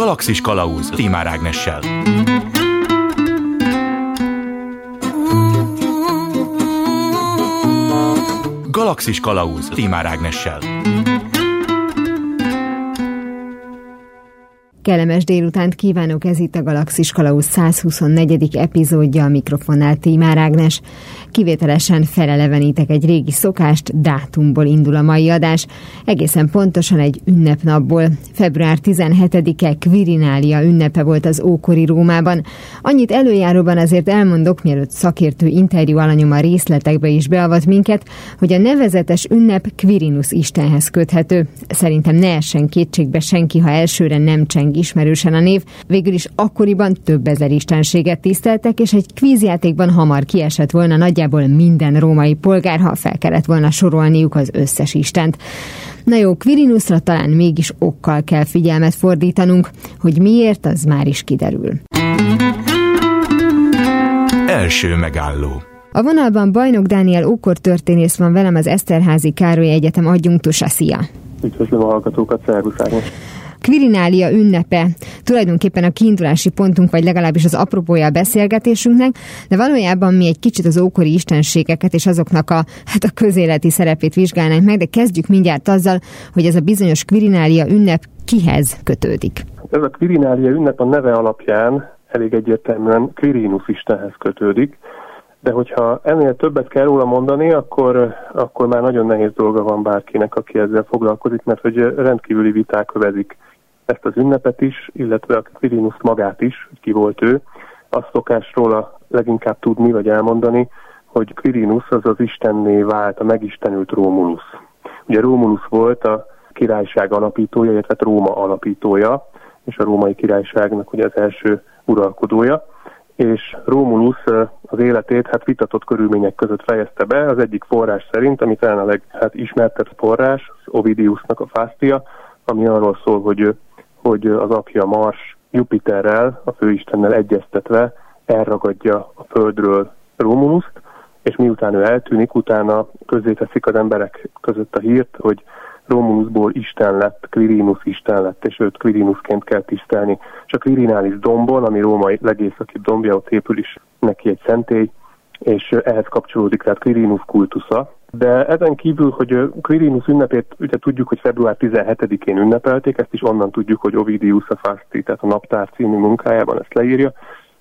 Galaxis Kalauz Timár Ágnessel. Galaxis Kalauz Timár Ágnessel. Kellemes délutánt kívánok, ez itt a Galaxis Kalausz 124. epizódja a mikrofonnál Tímár Ágnes. Kivételesen felelevenítek egy régi szokást, dátumból indul a mai adás, egészen pontosan egy ünnepnapból. Február 17-e Quirinália ünnepe volt az ókori Rómában. Annyit előjáróban azért elmondok, mielőtt szakértő interjú alanyom a részletekbe is beavat minket, hogy a nevezetes ünnep Quirinus istenhez köthető. Szerintem ne essen kétségbe senki, ha elsőre nem cseng ismerősen a név. Végül is akkoriban több ezer istenséget tiszteltek, és egy kvízjátékban hamar kiesett volna nagyjából minden római polgár, ha fel kellett volna sorolniuk az összes istent. Na jó, Quirinusra talán mégis okkal kell figyelmet fordítanunk, hogy miért, az már is kiderül. Első megálló a vonalban Bajnok Dániel Ókor történész van velem az Eszterházi Károly Egyetem adjunktusa. Szia! Üdvözlöm a hallgatókat, szervuszágos! Quirinália ünnepe tulajdonképpen a kiindulási pontunk, vagy legalábbis az apropója a beszélgetésünknek, de valójában mi egy kicsit az ókori istenségeket és azoknak a, hát a közéleti szerepét vizsgálnánk meg, de kezdjük mindjárt azzal, hogy ez a bizonyos Quirinália ünnep kihez kötődik. Ez a Quirinália ünnep a neve alapján elég egyértelműen Quirinus istenhez kötődik, de hogyha ennél többet kell róla mondani, akkor, akkor már nagyon nehéz dolga van bárkinek, aki ezzel foglalkozik, mert hogy rendkívüli viták övezik ezt az ünnepet is, illetve a Quirinus magát is, hogy ki volt ő. Azt szokás róla leginkább tudni vagy elmondani, hogy Quirinus az az istenné vált, a megistenült Rómulus. Ugye Rómulus volt a királyság alapítója, illetve Róma alapítója, és a római királyságnak ugye az első uralkodója, és Rómulus az életét hát vitatott körülmények között fejezte be. Az egyik forrás szerint, ami talán a legismertebb hát, forrás, az Ovidiusnak a Fástia, ami arról szól, hogy hogy az apja Mars Jupiterrel, a főistennel egyeztetve elragadja a Földről Rómuluszt, és miután ő eltűnik, utána közzéteszik az emberek között a hírt, hogy Romulusból Isten lett, Quirinus Isten lett, és őt Quirinusként kell tisztelni. És a Quirinalis dombon, ami római legészakibb dombja, ott épül is neki egy szentély, és ehhez kapcsolódik tehát Quirinus kultusza, de ezen kívül, hogy Quirinus ünnepét ugye tudjuk, hogy február 17-én ünnepelték, ezt is onnan tudjuk, hogy Ovidius a Fasti, tehát a Naptár című munkájában ezt leírja.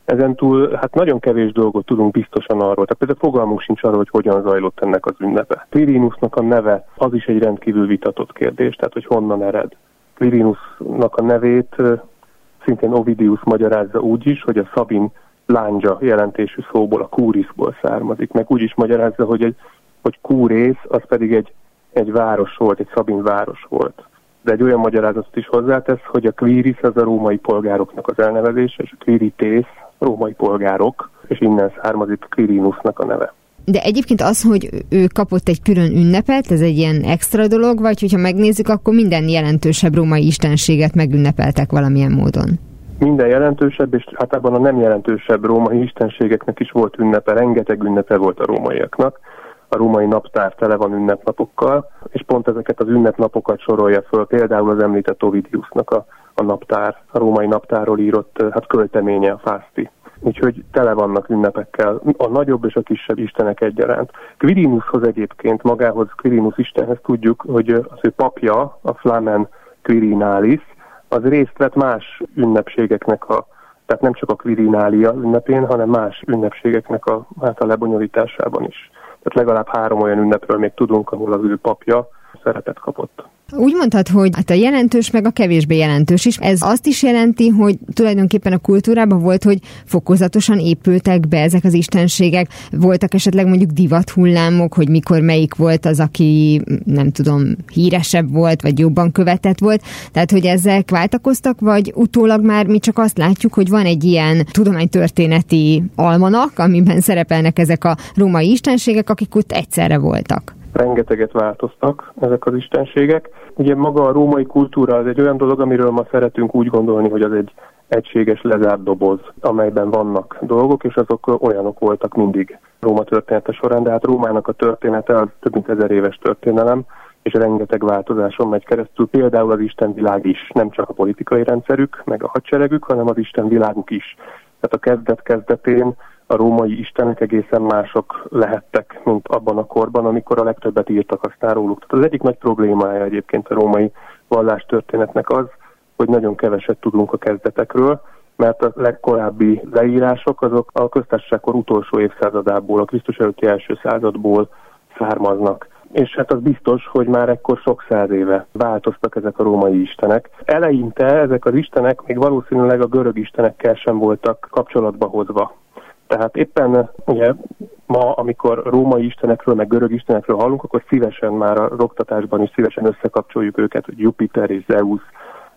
Ezen túl hát nagyon kevés dolgot tudunk biztosan arról, tehát például fogalmunk sincs arról, hogy hogyan zajlott ennek az ünnepe. Quirinusnak a neve az is egy rendkívül vitatott kérdés, tehát hogy honnan ered. Quirinusnak a nevét szintén Ovidius magyarázza úgy is, hogy a Szabin lándzsa jelentésű szóból, a kúriszból származik, meg úgy is magyarázza, hogy egy hogy Kúrész az pedig egy, egy város volt, egy szabin város volt. De egy olyan magyarázatot is hozzátesz, hogy a Quiris az a római polgároknak az elnevezése, és a Quiritész római polgárok, és innen származik Quirinusnak a neve. De egyébként az, hogy ő kapott egy külön ünnepet, ez egy ilyen extra dolog, vagy hogyha megnézzük, akkor minden jelentősebb római istenséget megünnepeltek valamilyen módon? Minden jelentősebb, és általában a nem jelentősebb római istenségeknek is volt ünnepe, rengeteg ünnepe volt a rómaiaknak a római naptár tele van ünnepnapokkal, és pont ezeket az ünnepnapokat sorolja föl, például az említett Ovidiusnak a, a naptár, a római naptárról írott hát költeménye, a Fászti. Úgyhogy tele vannak ünnepekkel, a nagyobb és a kisebb istenek egyaránt. Quirinushoz egyébként, magához Quirinus istenhez tudjuk, hogy az ő papja, a Flamen Quirinalis, az részt vett más ünnepségeknek a tehát nem csak a Quirinália ünnepén, hanem más ünnepségeknek a, hát a lebonyolításában is. Tehát legalább három olyan ünnepről még tudunk, ahol az ő papja szerepet kapott. Úgy mondtad, hogy hát a jelentős meg a kevésbé jelentős is. Ez azt is jelenti, hogy tulajdonképpen a kultúrában volt, hogy fokozatosan épültek be ezek az istenségek. Voltak esetleg mondjuk divat hullámok, hogy mikor melyik volt az, aki nem tudom, híresebb volt, vagy jobban követett volt. Tehát, hogy ezek váltakoztak, vagy utólag már mi csak azt látjuk, hogy van egy ilyen tudománytörténeti almanak, amiben szerepelnek ezek a római istenségek, akik ott egyszerre voltak rengeteget változtak ezek az istenségek. Ugye maga a római kultúra az egy olyan dolog, amiről ma szeretünk úgy gondolni, hogy az egy egységes lezárt doboz, amelyben vannak dolgok, és azok olyanok voltak mindig Róma története során, de hát Rómának a története több mint ezer éves történelem, és rengeteg változáson megy keresztül. Például az Isten világ is, nem csak a politikai rendszerük, meg a hadseregük, hanem az Isten világuk is. Tehát a kezdet kezdetén a római istenek egészen mások lehettek, mint abban a korban, amikor a legtöbbet írtak aztán róluk. Tehát az egyik nagy problémája egyébként a római vallástörténetnek az, hogy nagyon keveset tudunk a kezdetekről, mert a legkorábbi leírások azok a köztársaságkor utolsó évszázadából, a Krisztus előtti első századból származnak. És hát az biztos, hogy már ekkor sok száz éve változtak ezek a római istenek. Eleinte ezek az istenek még valószínűleg a görög istenekkel sem voltak kapcsolatba hozva. Tehát éppen ugye ma, amikor római istenekről, meg görög istenekről hallunk, akkor szívesen már a roktatásban is szívesen összekapcsoljuk őket, hogy Jupiter és Zeus,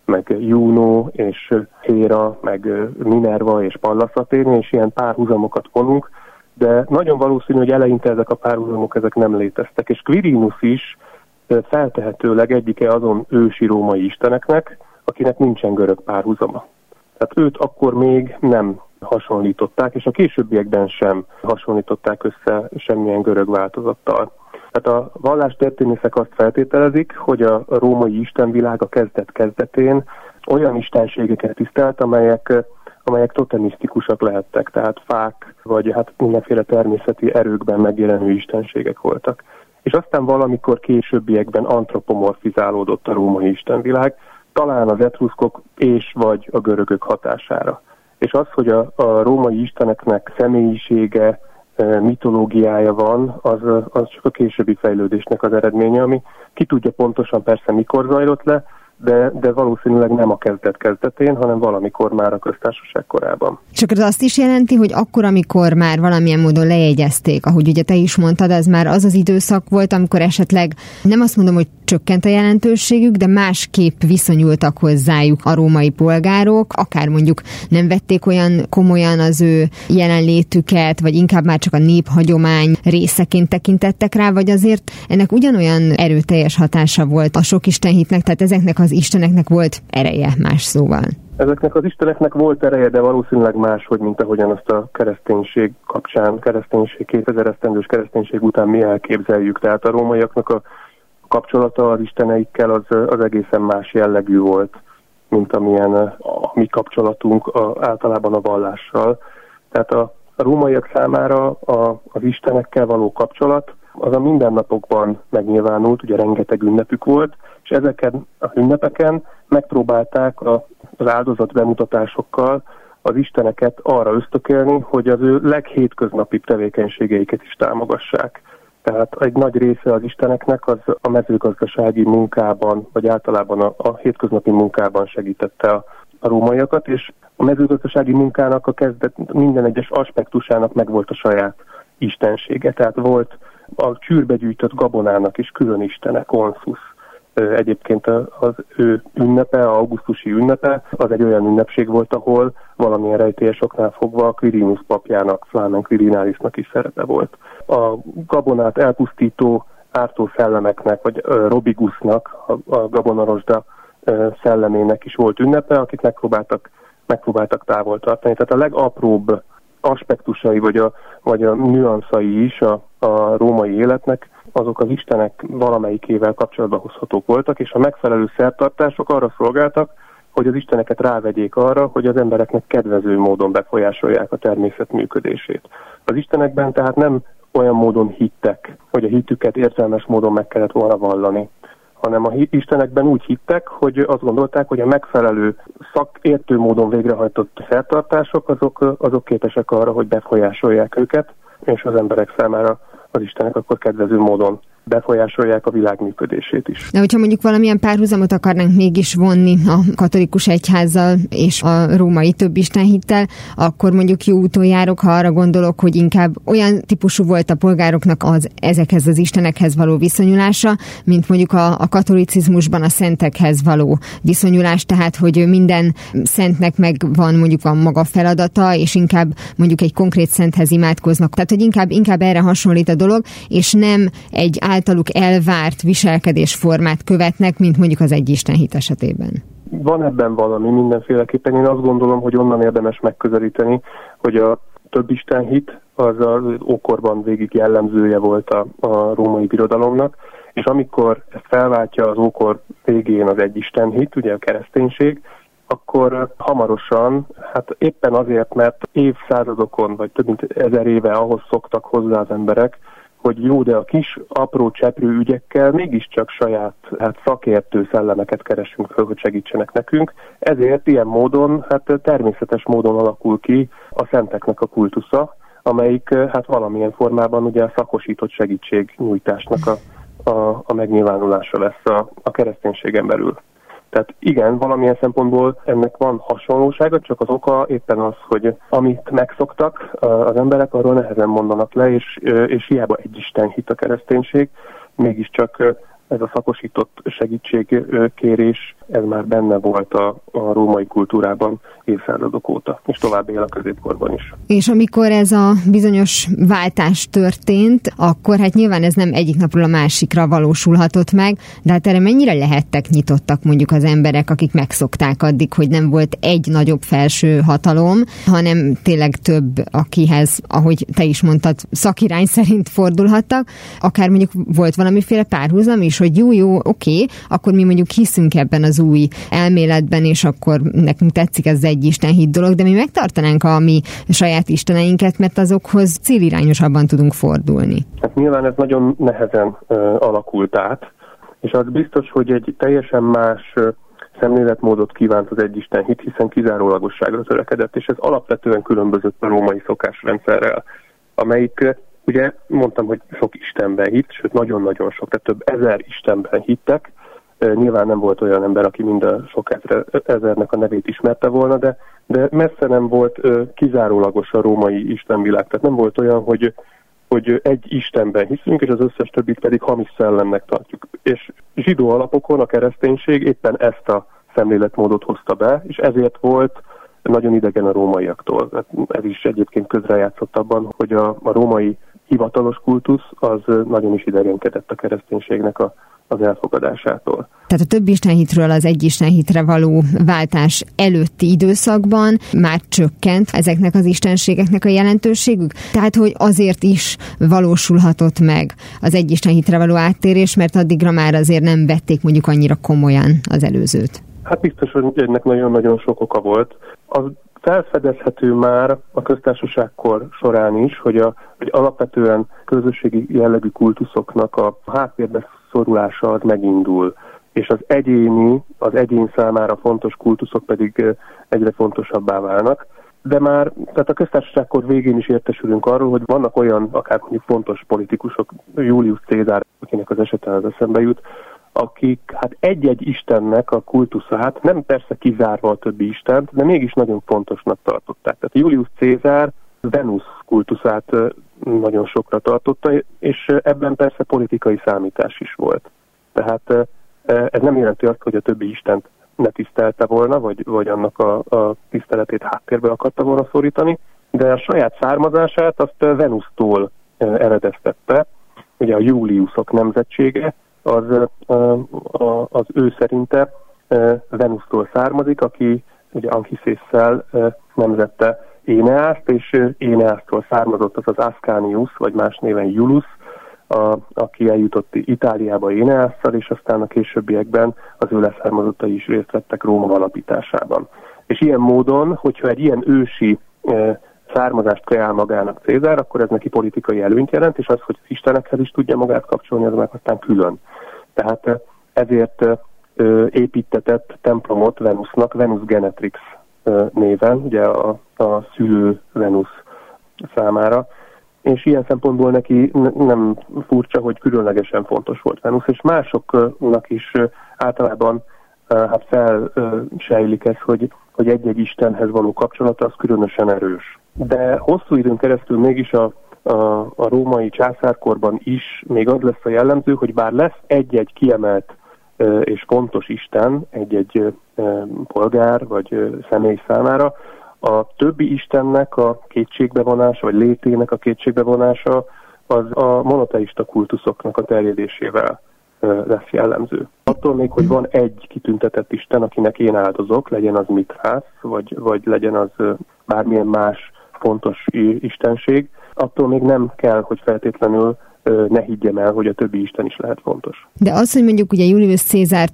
meg Juno és Héra, meg Minerva és Pallas Athéna, és ilyen párhuzamokat vonunk, de nagyon valószínű, hogy eleinte ezek a párhuzamok ezek nem léteztek, és Quirinus is feltehetőleg egyike azon ősi római isteneknek, akinek nincsen görög párhuzama. Tehát őt akkor még nem hasonlították, és a későbbiekben sem hasonlították össze semmilyen görög változattal. Tehát a vallástörténészek azt feltételezik, hogy a római istenvilág a kezdet-kezdetén olyan istenségeket tisztelt, amelyek amelyek totemisztikusak lehettek, tehát fák, vagy hát mindenféle természeti erőkben megjelenő istenségek voltak. És aztán valamikor későbbiekben antropomorfizálódott a római istenvilág, talán az etruszkok és vagy a görögök hatására. És az, hogy a, a római isteneknek személyisége, mitológiája van, az, az csak a későbbi fejlődésnek az eredménye, ami ki tudja pontosan persze mikor zajlott le, de, de valószínűleg nem a kezdet kezdetén, hanem valamikor már a köztársaság korában. Csak az azt is jelenti, hogy akkor, amikor már valamilyen módon lejegyezték, ahogy ugye te is mondtad, az már az az időszak volt, amikor esetleg nem azt mondom, hogy csökkent a jelentőségük, de másképp viszonyultak hozzájuk a római polgárok, akár mondjuk nem vették olyan komolyan az ő jelenlétüket, vagy inkább már csak a néphagyomány részeként tekintettek rá, vagy azért ennek ugyanolyan erőteljes hatása volt a sok istenhitnek, tehát ezeknek az isteneknek volt ereje más szóval. Ezeknek az isteneknek volt ereje, de valószínűleg máshogy, mint ahogyan azt a kereszténység kapcsán, kereszténység, 2000 esztendős kereszténység után mi elképzeljük. Tehát a rómaiaknak a kapcsolata az isteneikkel az, az egészen más jellegű volt, mint amilyen a mi kapcsolatunk a, általában a vallással. Tehát a, a rómaiak számára a, az istenekkel való kapcsolat az a mindennapokban megnyilvánult, ugye rengeteg ünnepük volt, és ezeken a ünnepeken megpróbálták a, az áldozat bemutatásokkal az isteneket arra ösztökélni, hogy az ő leghétköznapibb tevékenységeiket is támogassák. Tehát egy nagy része az isteneknek az a mezőgazdasági munkában, vagy általában a, a hétköznapi munkában segítette a, a rómaiakat, és a mezőgazdasági munkának a kezdet minden egyes aspektusának megvolt a saját istensége. Tehát volt a csűrbe gyűjtött gabonának is külön istene, Konsus. Egyébként az ő ünnepe, a augusztusi ünnepe, az egy olyan ünnepség volt, ahol valamilyen rejtélyes oknál fogva a Quirinus papjának, Flamen Quirinarisnak is szerepe volt. A gabonát elpusztító ártó szellemeknek, vagy Robigusnak, a, gabonarosda szellemének is volt ünnepe, akik megpróbáltak, megpróbáltak távol tartani. Tehát a legapróbb aspektusai, vagy a, vagy a nüanszai is a, a római életnek, azok az istenek valamelyikével kapcsolatba hozhatók voltak, és a megfelelő szertartások arra szolgáltak, hogy az isteneket rávegyék arra, hogy az embereknek kedvező módon befolyásolják a természet működését. Az istenekben tehát nem olyan módon hittek, hogy a hitüket értelmes módon meg kellett volna vallani, hanem a istenekben úgy hittek, hogy azt gondolták, hogy a megfelelő szakértő módon végrehajtott szertartások azok, azok képesek arra, hogy befolyásolják őket, és az emberek számára az istenek akkor kedvező módon befolyásolják a világ működését is. De hogyha mondjuk valamilyen párhuzamot akarnánk mégis vonni a katolikus egyházzal és a római több istenhittel, akkor mondjuk jó úton járok, ha arra gondolok, hogy inkább olyan típusú volt a polgároknak az ezekhez az istenekhez való viszonyulása, mint mondjuk a, a katolicizmusban a szentekhez való viszonyulás, tehát hogy minden szentnek meg van mondjuk a maga feladata, és inkább mondjuk egy konkrét szenthez imádkoznak. Tehát, hogy inkább, inkább erre hasonlít a dolog, és nem egy általuk elvárt viselkedésformát követnek, mint mondjuk az egy hit esetében? Van ebben valami mindenféleképpen. Én azt gondolom, hogy onnan érdemes megközelíteni, hogy a több hit az az ókorban végig jellemzője volt a, a római birodalomnak, És amikor ezt felváltja az ókor végén az egyisten hit, ugye a kereszténység, akkor hamarosan, hát éppen azért, mert évszázadokon, vagy több mint ezer éve ahhoz szoktak hozzá az emberek, hogy jó, de a kis, apró cseprő ügyekkel mégiscsak saját hát szakértő szellemeket keresünk föl, hogy segítsenek nekünk. Ezért ilyen módon, hát természetes módon alakul ki a szenteknek a kultusza, amelyik hát valamilyen formában ugye a szakosított segítségnyújtásnak a, a, a megnyilvánulása lesz a, a kereszténységen belül. Tehát igen, valamilyen szempontból ennek van hasonlósága, csak az oka éppen az, hogy amit megszoktak az emberek, arról nehezen mondanak le, és, és hiába egy Isten hit a kereszténység, mégiscsak ez a szakosított segítségkérés, ez már benne volt a, a római kultúrában évszázadok óta, és tovább él a középkorban is. És amikor ez a bizonyos váltás történt, akkor hát nyilván ez nem egyik napról a másikra valósulhatott meg, de hát erre mennyire lehettek nyitottak mondjuk az emberek, akik megszokták addig, hogy nem volt egy nagyobb felső hatalom, hanem tényleg több, akihez, ahogy te is mondtad, szakirány szerint fordulhattak, akár mondjuk volt valamiféle párhuzam is, hogy jó, jó, oké, akkor mi mondjuk hiszünk ebben az új elméletben, és akkor nekünk tetszik ez egy Isten hit dolog, de mi megtartanánk a mi saját isteneinket, mert azokhoz célirányosabban tudunk fordulni. Hát nyilván ez nagyon nehezen uh, alakult át, és az biztos, hogy egy teljesen más szemléletmódot kívánt az egyisten hit, hiszen kizárólagosságra törekedett, és ez alapvetően különbözött a római szokásrendszerrel, amelyik Ugye mondtam, hogy sok Istenben hitt, sőt nagyon-nagyon sok, tehát több ezer Istenben hittek. Nyilván nem volt olyan ember, aki mind a sok ezer, ezernek a nevét ismerte volna, de, de messze nem volt kizárólagos a római istenvilág. Tehát nem volt olyan, hogy, hogy egy Istenben hiszünk, és az összes többit pedig hamis szellemnek tartjuk. És zsidó alapokon a kereszténység éppen ezt a szemléletmódot hozta be, és ezért volt nagyon idegen a rómaiaktól. Hát ez is egyébként közrejátszott abban, hogy a, a római hivatalos kultusz az nagyon is idegenkedett a kereszténységnek a, az elfogadásától. Tehát a több istenhitről az egy istenhitre való váltás előtti időszakban már csökkent ezeknek az istenségeknek a jelentőségük? Tehát, hogy azért is valósulhatott meg az egy istenhitre való áttérés, mert addigra már azért nem vették mondjuk annyira komolyan az előzőt. Hát biztos, hogy ennek nagyon-nagyon sok oka volt. Az felfedezhető már a köztársaságkor során is, hogy, a, hogy alapvetően közösségi jellegű kultuszoknak a háttérbe szorulása az megindul, és az egyéni, az egyén számára fontos kultuszok pedig egyre fontosabbá válnak. De már, tehát a köztársaságkor végén is értesülünk arról, hogy vannak olyan, akár mondjuk fontos politikusok, Julius Cézár, akinek az esete az eszembe jut, akik hát egy-egy istennek a kultuszát, nem persze kizárva a többi istent, de mégis nagyon fontosnak tartották. Tehát Julius Cézár Venus kultuszát nagyon sokra tartotta, és ebben persze politikai számítás is volt. Tehát ez nem jelenti azt, hogy a többi istent ne tisztelte volna, vagy, vagy annak a, a tiszteletét háttérbe akarta volna szorítani, de a saját származását azt Venusztól eredeztette, ugye a Juliusok nemzetsége, az, az ő szerinte Venusztól származik, aki ugye Anchiszésszel nemzette Éneászt, és Éneásztól származott az az Ascanius, vagy más néven Julus, a, aki eljutott Itáliába Éneásszal, és aztán a későbbiekben az ő leszármazottai is részt vettek Róma alapításában. És ilyen módon, hogyha egy ilyen ősi származást kreál magának Cézár, akkor ez neki politikai előnyt jelent, és az, hogy az istenekhez is tudja magát kapcsolni, az meg aztán külön. Tehát ezért építetett templomot Venusnak, Venus Genetrix néven, ugye a, a szülő Venus számára, és ilyen szempontból neki nem furcsa, hogy különlegesen fontos volt Venus, és másoknak is általában hát felsejlik ez, hogy, hogy egy-egy Istenhez való kapcsolata az különösen erős. De hosszú időn keresztül mégis a a, a római császárkorban is még az lesz a jellemző, hogy bár lesz egy-egy kiemelt és fontos Isten egy-egy polgár vagy személy számára, a többi Istennek a kétségbevonása, vagy létének a kétségbevonása az a monoteista kultuszoknak a terjedésével lesz jellemző. Attól még, hogy van egy kitüntetett Isten, akinek én áldozok, legyen az Mitrász, vagy, vagy legyen az bármilyen más fontos istenség, attól még nem kell, hogy feltétlenül ne higgyem el, hogy a többi Isten is lehet fontos. De az, hogy mondjuk ugye Julius Cézár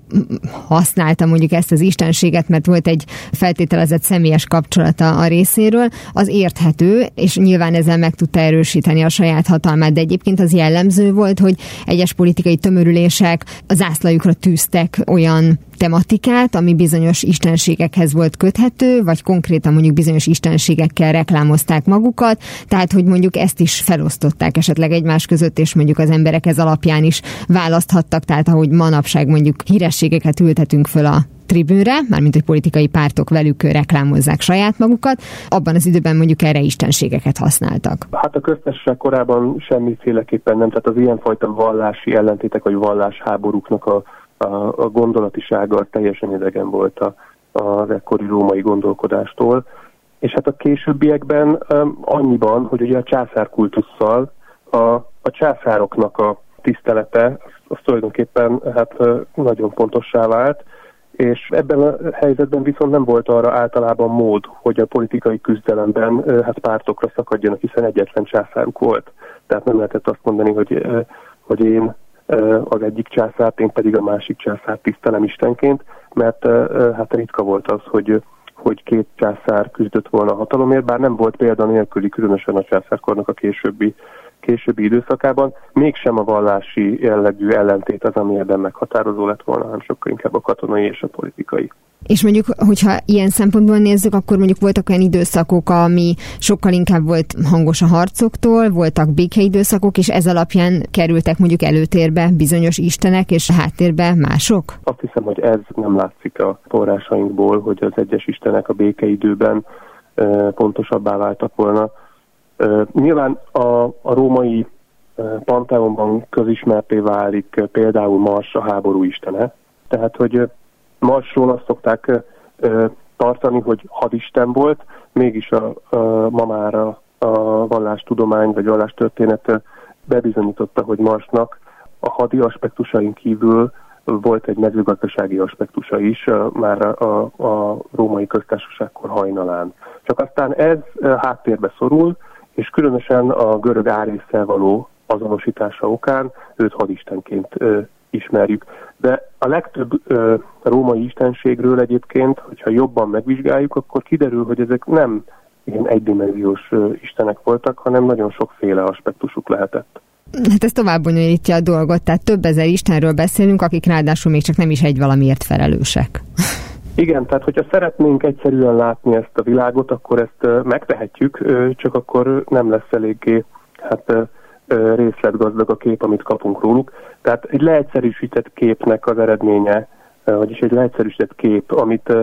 használta mondjuk ezt az istenséget, mert volt egy feltételezett személyes kapcsolata a részéről, az érthető, és nyilván ezzel meg tudta erősíteni a saját hatalmát, de egyébként az jellemző volt, hogy egyes politikai tömörülések az ászlajukra tűztek olyan tematikát, ami bizonyos istenségekhez volt köthető, vagy konkrétan mondjuk bizonyos istenségekkel reklámozták magukat, tehát hogy mondjuk ezt is felosztották esetleg egymás között, és mondjuk az emberek ez alapján is választhattak, tehát ahogy manapság mondjuk hírességeket ültetünk föl a tribűnre, mármint hogy politikai pártok velük reklámozzák saját magukat, abban az időben mondjuk erre istenségeket használtak. Hát a köztársaság korában semmiféleképpen nem, tehát az ilyenfajta vallási ellentétek vagy vallásháborúknak a a, a gondolatisága teljesen idegen volt a, az ekkori római gondolkodástól. És hát a későbbiekben um, annyiban, hogy ugye a császárkultusszal a, a császároknak a tisztelete az, az tulajdonképpen hát nagyon fontossá vált, és ebben a helyzetben viszont nem volt arra általában mód, hogy a politikai küzdelemben hát pártokra szakadjanak, hiszen egyetlen császáruk volt. Tehát nem lehetett azt mondani, hogy, hogy én az egyik császárt, én pedig a másik császárt tisztelem istenként, mert hát ritka volt az, hogy hogy két császár küzdött volna a hatalomért, bár nem volt példa nélküli, különösen a császárkornak a későbbi, későbbi időszakában, mégsem a vallási jellegű ellentét az, ami ebben meghatározó lett volna, hanem sokkal inkább a katonai és a politikai. És mondjuk, hogyha ilyen szempontból nézzük, akkor mondjuk voltak olyan időszakok, ami sokkal inkább volt hangos a harcoktól, voltak békeidőszakok, és ez alapján kerültek mondjuk előtérbe bizonyos istenek, és háttérbe mások? Azt hiszem, hogy ez nem látszik a forrásainkból, hogy az egyes istenek a békeidőben pontosabbá váltak volna. Nyilván a, a római panteonban közismerté válik például Mars a háború istene, tehát hogy Marsról azt szokták tartani, hogy hadisten volt, mégis a, a, ma már a, a vallástudomány vagy vallástörténet bebizonyította, hogy Marsnak a hadi aspektusain kívül volt egy mezőgazdasági aspektusa is már a, a római köztársaságkor hajnalán. Csak aztán ez háttérbe szorul, és különösen a görög árészsel való azonosítása okán őt hadistenként ismerjük. De a legtöbb ö, római istenségről egyébként, hogyha jobban megvizsgáljuk, akkor kiderül, hogy ezek nem ilyen egydimenziós ö, istenek voltak, hanem nagyon sokféle aspektusuk lehetett. Hát ez tovább bonyolítja a dolgot, tehát több ezer istenről beszélünk, akik ráadásul még csak nem is egy valamiért felelősek. Igen, tehát hogyha szeretnénk egyszerűen látni ezt a világot, akkor ezt megtehetjük, csak akkor nem lesz eléggé hát, részletgazdag a kép, amit kapunk róluk. Tehát egy leegyszerűsített képnek az eredménye, vagyis egy leegyszerűsített kép, amit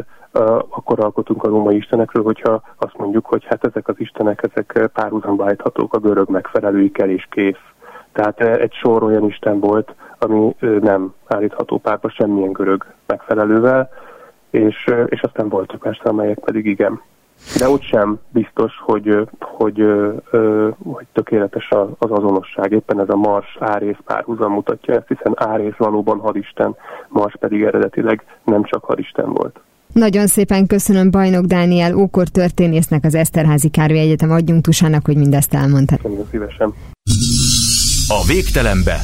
akkor alkotunk a római istenekről, hogyha azt mondjuk, hogy hát ezek az istenek, ezek párhuzamba állíthatók a görög megfelelőikkel és kész. Tehát egy sor olyan isten volt, ami nem állítható párba semmilyen görög megfelelővel, és, és aztán voltak persze, amelyek pedig igen. De ott sem biztos, hogy, hogy, hogy tökéletes az azonosság. Éppen ez a Mars árész párhuzam mutatja ezt, hiszen árész valóban hadisten, Mars pedig eredetileg nem csak hadisten volt. Nagyon szépen köszönöm Bajnok Dániel ókor történésznek, az Eszterházi Károly Egyetem adjunktusának, hogy mindezt elmondta. Nagyon szívesen. A végtelenbe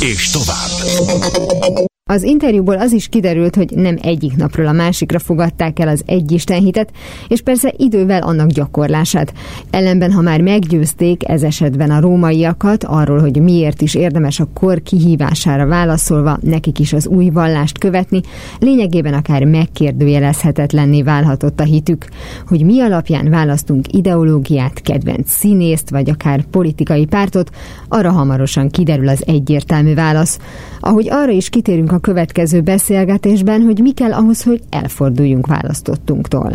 és tovább. Az interjúból az is kiderült, hogy nem egyik napról a másikra fogadták el az egyistenhitet, és persze idővel annak gyakorlását. Ellenben, ha már meggyőzték ez esetben a rómaiakat arról, hogy miért is érdemes a kor kihívására válaszolva nekik is az új vallást követni, lényegében akár megkérdőjelezhetetlenné válhatott a hitük, hogy mi alapján választunk ideológiát, kedvenc színészt, vagy akár politikai pártot, arra hamarosan kiderül az egyértelmű válasz. Ahogy arra is kitérünk a következő beszélgetésben, hogy mi kell ahhoz, hogy elforduljunk választottunktól.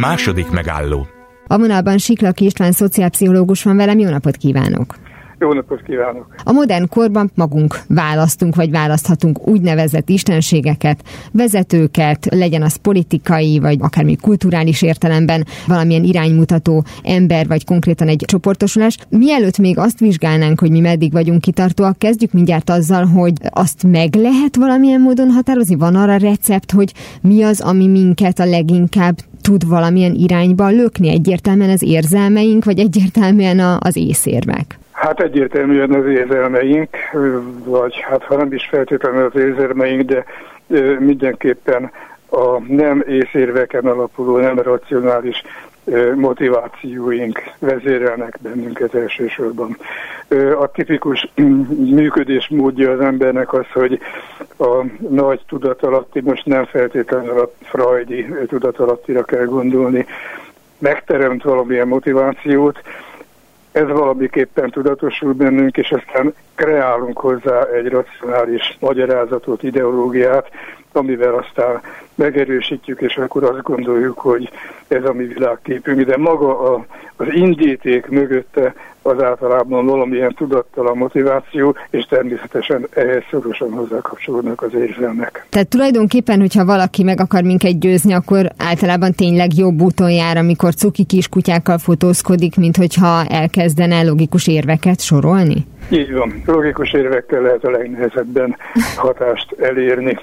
Második megálló. A vonalban Siklaki István szociálpszichológus van velem, jó napot kívánok! Jó napot kívánok! A modern korban magunk választunk, vagy választhatunk úgynevezett istenségeket, vezetőket, legyen az politikai, vagy akármi kulturális értelemben valamilyen iránymutató ember, vagy konkrétan egy csoportosulás. Mielőtt még azt vizsgálnánk, hogy mi meddig vagyunk kitartóak, kezdjük mindjárt azzal, hogy azt meg lehet valamilyen módon határozni? Van arra recept, hogy mi az, ami minket a leginkább tud valamilyen irányba lökni egyértelműen az érzelmeink, vagy egyértelműen a, az észérvek? Hát egyértelműen az érzelmeink, vagy hát ha nem is feltétlenül az érzelmeink, de mindenképpen a nem észérveken alapuló, nem racionális motivációink vezérelnek bennünket elsősorban. A tipikus működés módja az embernek az, hogy a nagy tudatalatti, most nem feltétlenül a freudi tudatalattira kell gondolni, megteremt valamilyen motivációt, ez valamiképpen tudatosul bennünk, és aztán kreálunk hozzá egy racionális magyarázatot, ideológiát, amivel aztán megerősítjük, és akkor azt gondoljuk, hogy ez a mi világképünk, de maga a, az indíték mögötte az általában valamilyen tudattalan motiváció, és természetesen ehhez szorosan hozzákapcsolódnak az érzelmek. Tehát tulajdonképpen, hogyha valaki meg akar minket győzni, akkor általában tényleg jobb úton jár, amikor cuki kiskutyákkal fotózkodik, mint hogyha elkezdene logikus érveket sorolni? Így van. Logikus érvekkel lehet a legnehezebben hatást elérni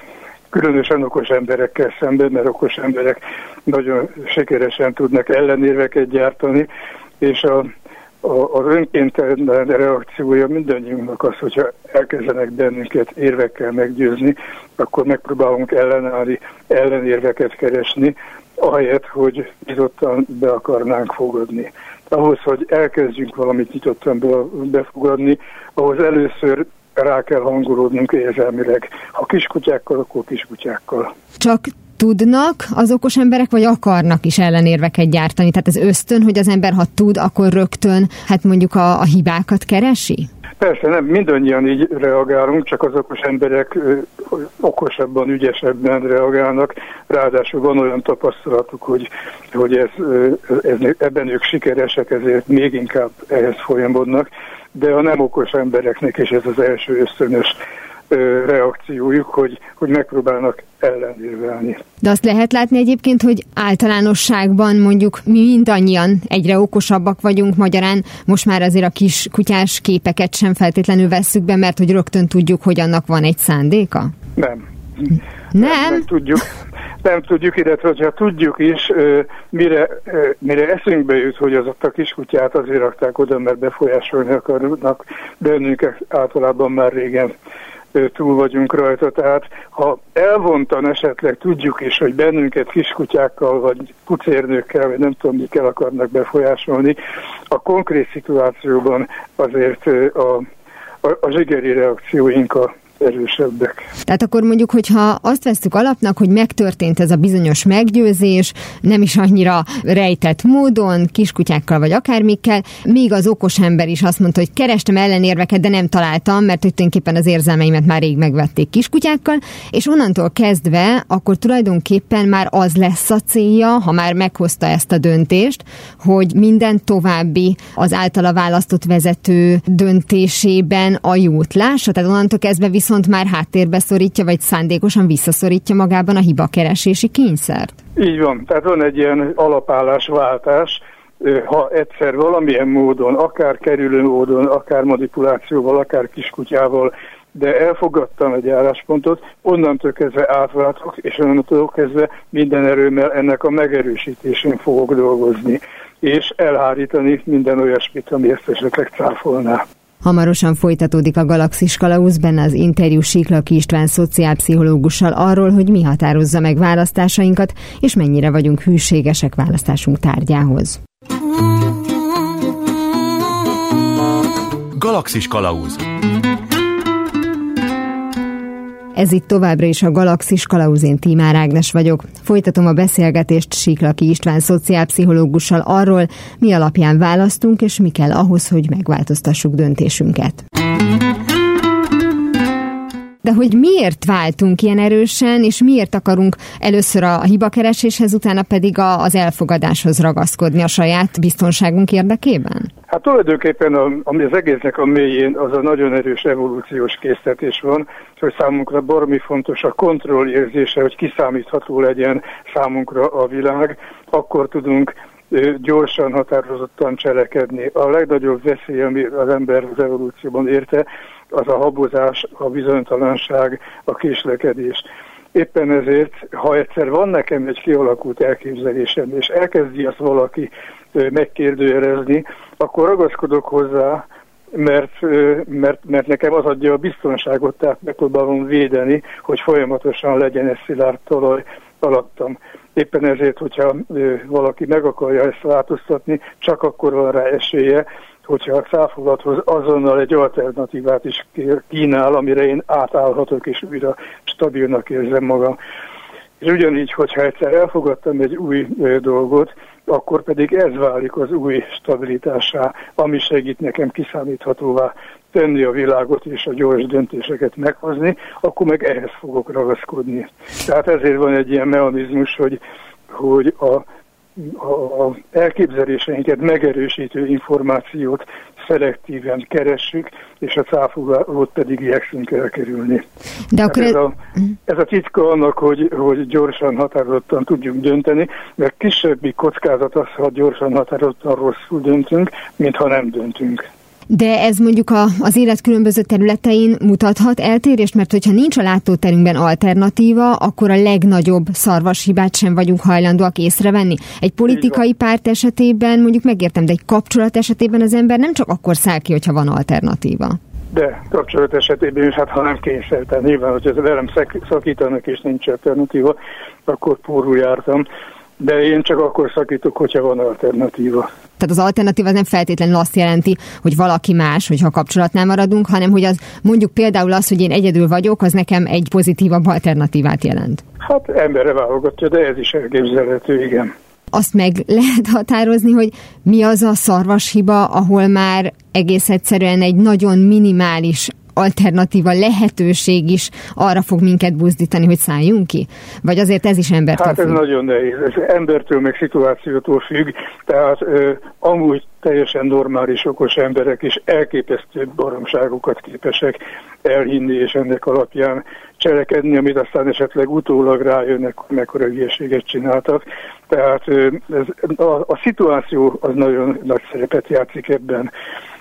különösen okos emberekkel szemben, mert okos emberek nagyon sikeresen tudnak ellenérveket gyártani, és a, a, az önkéntelen reakciója mindannyiunknak az, hogyha elkezdenek bennünket érvekkel meggyőzni, akkor megpróbálunk ellenállni, ellenérveket keresni, ahelyett, hogy nyitottan be akarnánk fogadni. Ahhoz, hogy elkezdjünk valamit nyitottan befogadni, ahhoz először rá kell hangolódnunk érzelmileg. Ha kiskutyákkal, akkor kiskutyákkal. Csak tudnak az okos emberek, vagy akarnak is ellenérveket gyártani? Tehát ez ösztön, hogy az ember, ha tud, akkor rögtön, hát mondjuk a, a hibákat keresi? Persze, nem mindannyian így reagálunk, csak az okos emberek ö, okosabban, ügyesebben reagálnak. Ráadásul van olyan tapasztalatuk, hogy, hogy ez, ez, ebben ők sikeresek, ezért még inkább ehhez folyamodnak de a nem okos embereknek is ez az első ösztönös reakciójuk, hogy, hogy megpróbálnak ellenérvelni. De azt lehet látni egyébként, hogy általánosságban mondjuk mi mindannyian egyre okosabbak vagyunk, magyarán most már azért a kis kutyás képeket sem feltétlenül vesszük be, mert hogy rögtön tudjuk, hogy annak van egy szándéka? Nem. Nem? Nem, nem tudjuk nem tudjuk, illetve hogyha tudjuk is, mire, mire eszünkbe jut, hogy az ott a kiskutyát azért rakták oda, mert befolyásolni akarnak bennünket, általában már régen túl vagyunk rajta. Tehát ha elvontan esetleg tudjuk is, hogy bennünket kiskutyákkal, vagy pucérnőkkel, vagy nem tudom, mikkel akarnak befolyásolni, a konkrét szituációban azért a, a, a zsigeri reakcióink a erősebbek. Tehát akkor mondjuk, hogyha azt veszük alapnak, hogy megtörtént ez a bizonyos meggyőzés, nem is annyira rejtett módon, kiskutyákkal vagy akármikkel, még az okos ember is azt mondta, hogy kerestem ellenérveket, de nem találtam, mert tulajdonképpen az érzelmeimet már rég megvették kiskutyákkal, és onnantól kezdve akkor tulajdonképpen már az lesz a célja, ha már meghozta ezt a döntést, hogy minden további az általa választott vezető döntésében a jót lássa, tehát onnantól kezdve visz viszont már háttérbe szorítja, vagy szándékosan visszaszorítja magában a hibakeresési kényszert? Így van, tehát van egy ilyen alapállásváltás, ha egyszer valamilyen módon, akár kerülő módon, akár manipulációval, akár kiskutyával, de elfogadtam egy álláspontot, onnantól kezdve átváltok, és onnantól kezdve minden erőmmel ennek a megerősítésén fogok dolgozni, és elhárítani minden olyasmit, ami ezt esetleg cáfolná. Hamarosan folytatódik a Galaxis Kalausz az interjú Siklaki István szociálpszichológussal arról, hogy mi határozza meg választásainkat, és mennyire vagyunk hűségesek választásunk tárgyához. Galaxis Kalauz Ez itt továbbra is a Galaxis Kalauzén Tímár Ágnes vagyok. Folytatom a beszélgetést Siklaki István szociálpszichológussal arról, mi alapján választunk, és mi kell ahhoz, hogy megváltoztassuk döntésünket. De hogy miért váltunk ilyen erősen, és miért akarunk először a hibakereséshez, utána pedig az elfogadáshoz ragaszkodni a saját biztonságunk érdekében? Hát tulajdonképpen a, az egésznek a mélyén az a nagyon erős evolúciós késztetés van, hogy számunkra baromi fontos a kontrollérzése, hogy kiszámítható legyen számunkra a világ, akkor tudunk gyorsan, határozottan cselekedni. A legnagyobb veszély, ami az ember az evolúcióban érte, az a habozás, a bizonytalanság, a késlekedés. Éppen ezért, ha egyszer van nekem egy kialakult elképzelésem, és elkezdi azt valaki megkérdőjelezni, akkor ragaszkodok hozzá, mert, mert, mert nekem az adja a biztonságot, tehát megpróbálom védeni, hogy folyamatosan legyen ez szilárd talaj alattam. Éppen ezért, hogyha valaki meg akarja ezt változtatni, csak akkor van rá esélye, hogyha a cáfolathoz azonnal egy alternatívát is kínál, amire én átállhatok, és újra stabilnak érzem magam. És ugyanígy, hogyha egyszer elfogadtam egy új dolgot, akkor pedig ez válik az új stabilitásá, ami segít nekem kiszámíthatóvá tenni a világot és a gyors döntéseket meghozni, akkor meg ehhez fogok ragaszkodni. Tehát ezért van egy ilyen mechanizmus, hogy, hogy a, a, elképzeléseinket megerősítő információt szelektíven keressük, és a cáfolót pedig igyekszünk elkerülni. De akkor ez, a, ez a titka annak, hogy, hogy gyorsan, határozottan tudjunk dönteni, mert kisebbi kockázat az, ha gyorsan, határozottan rosszul döntünk, mint ha nem döntünk. De ez mondjuk a, az élet különböző területein mutathat eltérést, mert hogyha nincs a látóterünkben alternatíva, akkor a legnagyobb szarvashibát sem vagyunk hajlandóak észrevenni. Egy politikai párt esetében mondjuk megértem, de egy kapcsolat esetében az ember nem csak akkor száll ki, hogyha van alternatíva. De kapcsolat esetében is, hát ha nem kényszer, tehát nyilván, hogyha velem szakítanak és nincs alternatíva, akkor pórul jártam de én csak akkor szakítok, hogyha van alternatíva. Tehát az alternatíva az nem feltétlenül azt jelenti, hogy valaki más, hogyha kapcsolatnál maradunk, hanem hogy az mondjuk például az, hogy én egyedül vagyok, az nekem egy pozitívabb alternatívát jelent. Hát emberre válogatja, de ez is elképzelhető, igen. Azt meg lehet határozni, hogy mi az a szarvashiba, ahol már egész egyszerűen egy nagyon minimális alternatíva lehetőség is arra fog minket buzdítani, hogy szálljunk ki? Vagy azért ez is embertől Hát ez függ? nagyon nehéz. Ez embertől meg szituációtól függ. Tehát ö, amúgy teljesen normális, okos emberek is elképesztő baromságokat képesek elhinni, és ennek alapján cselekedni, amit aztán esetleg utólag rájönnek, mekkora hülyeséget csináltak. Tehát ez, a, a szituáció az nagyon nagy szerepet játszik ebben.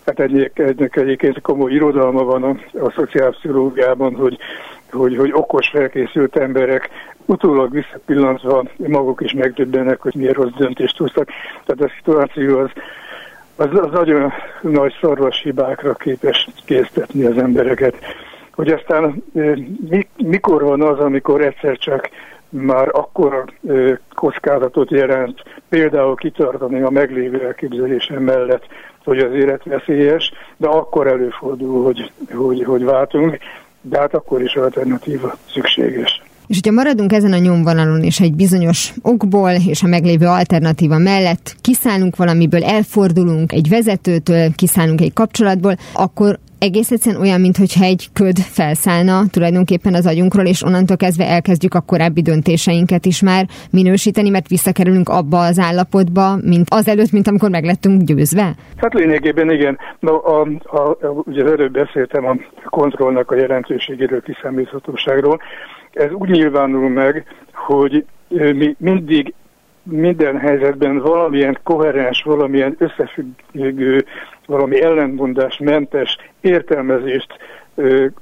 Hát ennek, ennek egyébként komoly irodalma van a, a szociálpszichológiában, hogy, hogy, hogy okos, felkészült emberek utólag visszapillantva maguk is megdöbbenek, hogy milyen rossz döntést hoztak. Tehát a szituáció az, az, az nagyon nagy szarvas hibákra képes késztetni az embereket. Hogy aztán mi, mikor van az, amikor egyszer csak már akkor kockázatot jelent például kitartani a meglévő elképzelésem mellett, hogy az élet veszélyes, de akkor előfordul, hogy, hogy, hogy váltunk, de hát akkor is alternatíva szükséges. És hogyha maradunk ezen a nyomvonalon, és egy bizonyos okból és a meglévő alternatíva mellett kiszállunk valamiből, elfordulunk egy vezetőtől, kiszállunk egy kapcsolatból, akkor egész egyszerűen olyan, mintha egy köd felszállna tulajdonképpen az agyunkról, és onnantól kezdve elkezdjük a korábbi döntéseinket is már minősíteni, mert visszakerülünk abba az állapotba, mint azelőtt, mint amikor meg lettünk győzve? Hát lényegében igen. No, a, a, a, ugye az előbb beszéltem a kontrollnak a jelentőségéről, kiszámíthatóságról. Ez úgy nyilvánul meg, hogy mi mindig minden helyzetben valamilyen koherens, valamilyen összefüggő, valami ellentmondásmentes értelmezést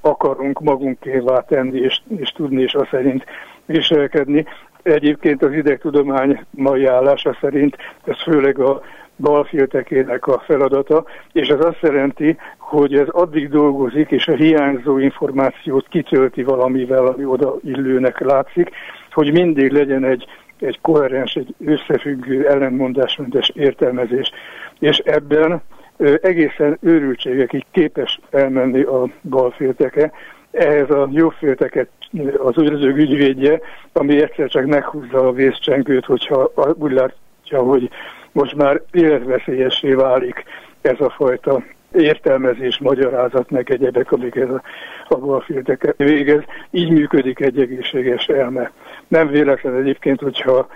akarunk magunkévá tenni, és, és tudni, és azt szerint viselkedni. Egyébként az idegtudomány mai állása szerint ez főleg a balfiltekének a feladata, és ez azt jelenti, hogy ez addig dolgozik, és a hiányzó információt kitölti valamivel, ami oda illőnek látszik, hogy mindig legyen egy egy koherens, egy összefüggő, ellentmondásmentes értelmezés. És ebben egészen őrültségekig képes elmenni a balfélteke, ehhez a jobbfélteket az őrzők ügyvédje, ami egyszer csak meghúzza a vészcsengőt, hogyha úgy látja, hogy most már életveszélyessé válik ez a fajta értelmezés, magyarázat, meg egyebek, amik ez a, a balfélteke végez. Így működik egy egészséges elme. Nem véletlen egyébként, hogyha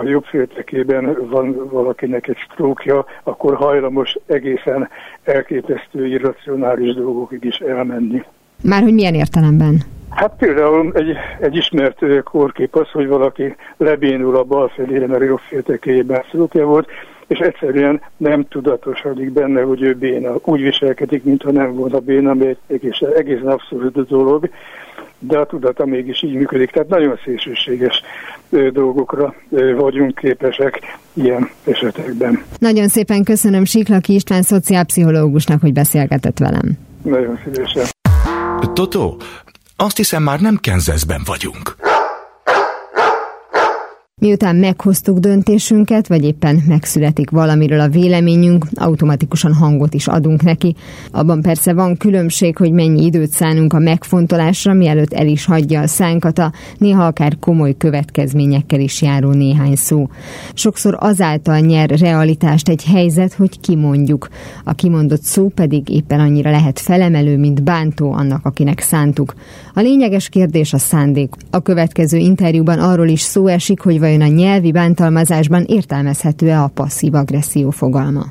a jobb féltekében van valakinek egy sztrókja, akkor hajlamos egészen elképesztő, irracionális dolgokig is elmenni. Már hogy milyen értelemben? Hát például egy, egy ismert kórkép az, hogy valaki lebénul a bal felére, mert a jobb féltekében sztrókja volt, és egyszerűen nem tudatosodik benne, hogy ő béna. Úgy viselkedik, mintha nem volna béna, ami egy egész, egészen abszolút dolog de a tudata mégis így működik. Tehát nagyon szélsőséges dolgokra vagyunk képesek ilyen esetekben. Nagyon szépen köszönöm Siklaki István szociálpszichológusnak, hogy beszélgetett velem. Nagyon szívesen. Totó, azt hiszem már nem Kenzeszben vagyunk. Miután meghoztuk döntésünket, vagy éppen megszületik valamiről a véleményünk, automatikusan hangot is adunk neki. Abban persze van különbség, hogy mennyi időt szánunk a megfontolásra, mielőtt el is hagyja a szánkat a néha akár komoly következményekkel is járó néhány szó. Sokszor azáltal nyer realitást egy helyzet, hogy kimondjuk. A kimondott szó pedig éppen annyira lehet felemelő, mint bántó annak, akinek szántuk. A lényeges kérdés a szándék. A következő interjúban arról is szó esik, hogy vajon a nyelvi bántalmazásban értelmezhető-e a passzív agresszió fogalma.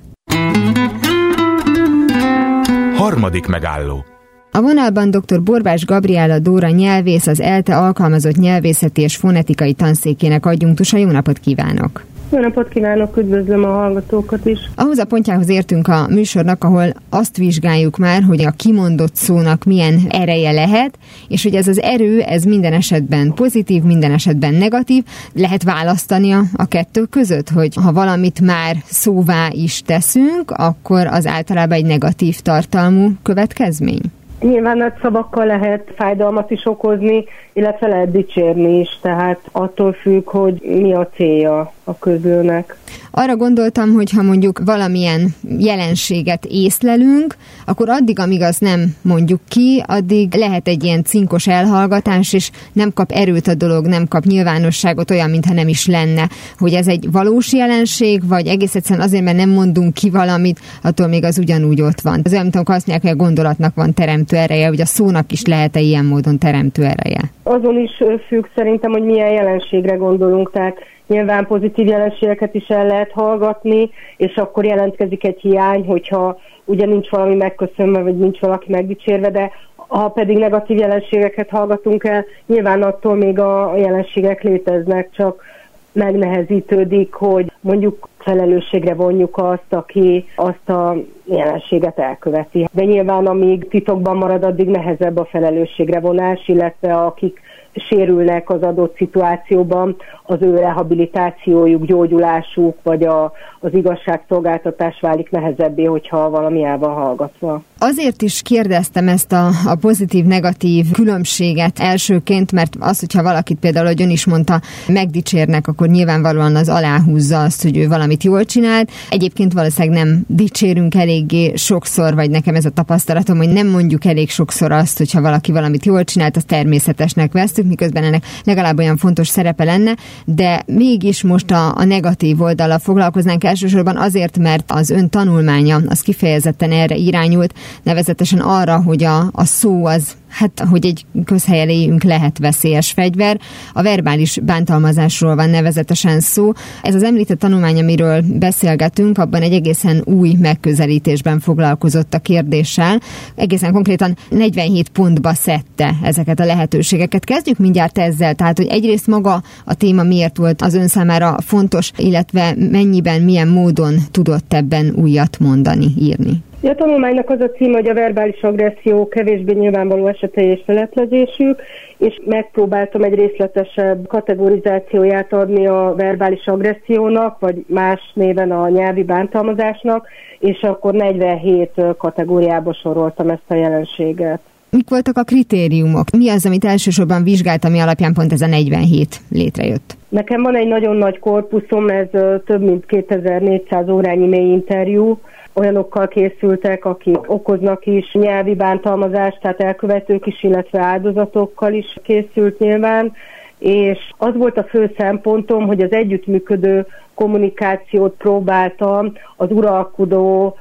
Harmadik megálló a vonalban dr. Borbás Gabriela Dóra nyelvész, az ELTE alkalmazott nyelvészeti és fonetikai tanszékének adjunktusa. Jó napot kívánok! Jó napot kívánok, üdvözlöm a hallgatókat is. Ahhoz a pontjához értünk a műsornak, ahol azt vizsgáljuk már, hogy a kimondott szónak milyen ereje lehet, és hogy ez az erő, ez minden esetben pozitív, minden esetben negatív. Lehet választani a, a kettő között, hogy ha valamit már szóvá is teszünk, akkor az általában egy negatív tartalmú következmény? Nyilván szavakkal lehet fájdalmat is okozni, illetve lehet dicsérni is, tehát attól függ, hogy mi a célja a közülnek. Arra gondoltam, hogy ha mondjuk valamilyen jelenséget észlelünk, akkor addig, amíg az nem mondjuk ki, addig lehet egy ilyen cinkos elhallgatás, és nem kap erőt a dolog, nem kap nyilvánosságot, olyan, mintha nem is lenne. Hogy ez egy valós jelenség, vagy egész egyszerűen azért, mert nem mondunk ki valamit, attól még az ugyanúgy ott van. Az olyan, mint amikor azt mondják, hogy a gondolatnak van teremtő ereje, hogy a szónak is lehet-e ilyen módon teremtő ereje? Azon is függ szerintem, hogy milyen jelenségre gondolunk. Tehát Nyilván pozitív jelenségeket is el lehet hallgatni, és akkor jelentkezik egy hiány, hogyha ugye nincs valami megköszönve, vagy nincs valaki megdicsérve, de ha pedig negatív jelenségeket hallgatunk el, nyilván attól még a jelenségek léteznek, csak megnehezítődik, hogy mondjuk felelősségre vonjuk azt, aki azt a jelenséget elköveti. De nyilván amíg titokban marad, addig nehezebb a felelősségre vonás, illetve akik sérülnek az adott szituációban, az ő rehabilitációjuk, gyógyulásuk, vagy a, az igazságszolgáltatás válik nehezebbé, hogyha valami el van hallgatva. Azért is kérdeztem ezt a, a pozitív-negatív különbséget elsőként, mert az, hogyha valakit például, hogy ön is mondta, megdicsérnek, akkor nyilvánvalóan az aláhúzza azt, hogy ő valamit jól csinált. Egyébként valószínűleg nem dicsérünk eléggé sokszor, vagy nekem ez a tapasztalatom, hogy nem mondjuk elég sokszor azt, hogyha valaki valamit jól csinált, az természetesnek vesztük, miközben ennek legalább olyan fontos szerepe lenne, de mégis most a, a negatív oldala foglalkoznánk elsősorban azért, mert az ön tanulmánya az kifejezetten erre irányult, nevezetesen arra, hogy a, a szó az hát, hogy egy közhelyeléjünk lehet veszélyes fegyver. A verbális bántalmazásról van nevezetesen szó. Ez az említett tanulmány, amiről beszélgetünk, abban egy egészen új megközelítésben foglalkozott a kérdéssel. Egészen konkrétan 47 pontba szedte ezeket a lehetőségeket. Kezdjük mindjárt ezzel, tehát, hogy egyrészt maga a téma miért volt az ön számára fontos, illetve mennyiben, milyen módon tudott ebben újat mondani, írni. A tanulmánynak az a cím, hogy a verbális agresszió kevésbé nyilvánvaló esetei és feletlezésük, és megpróbáltam egy részletesebb kategorizációját adni a verbális agressziónak, vagy más néven a nyelvi bántalmazásnak, és akkor 47 kategóriába soroltam ezt a jelenséget. Mik voltak a kritériumok? Mi az, amit elsősorban vizsgált, ami alapján pont ez a 47 létrejött? Nekem van egy nagyon nagy korpuszom, ez több mint 2400 órányi mély interjú, olyanokkal készültek, akik okoznak is nyelvi bántalmazást, tehát elkövetők is, illetve áldozatokkal is készült nyilván, és az volt a fő szempontom, hogy az együttműködő kommunikációt próbáltam az uralkodó,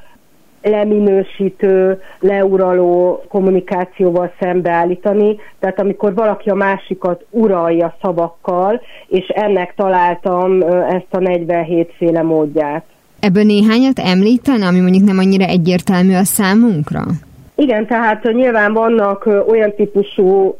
leminősítő, leuraló kommunikációval szembeállítani. Tehát amikor valaki a másikat uralja szavakkal, és ennek találtam ezt a 47 féle módját. Ebből néhányat említen, ami mondjuk nem annyira egyértelmű a számunkra? Igen, tehát nyilván vannak olyan típusú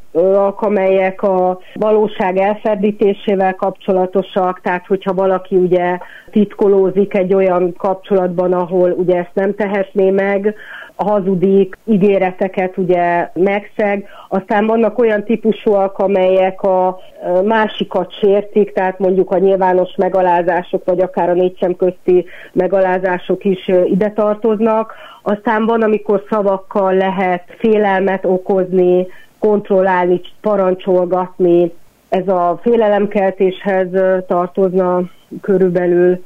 amelyek a valóság elferdítésével kapcsolatosak, tehát hogyha valaki ugye titkolózik egy olyan kapcsolatban, ahol ugye ezt nem tehetné meg, hazudik, ígéreteket ugye megszeg, aztán vannak olyan típusúak, amelyek a másikat sértik, tehát mondjuk a nyilvános megalázások, vagy akár a négy szem közti megalázások is ide tartoznak. Aztán van, amikor szavakkal lehet félelmet okozni, kontrollálni, parancsolgatni. Ez a félelemkeltéshez tartozna körülbelül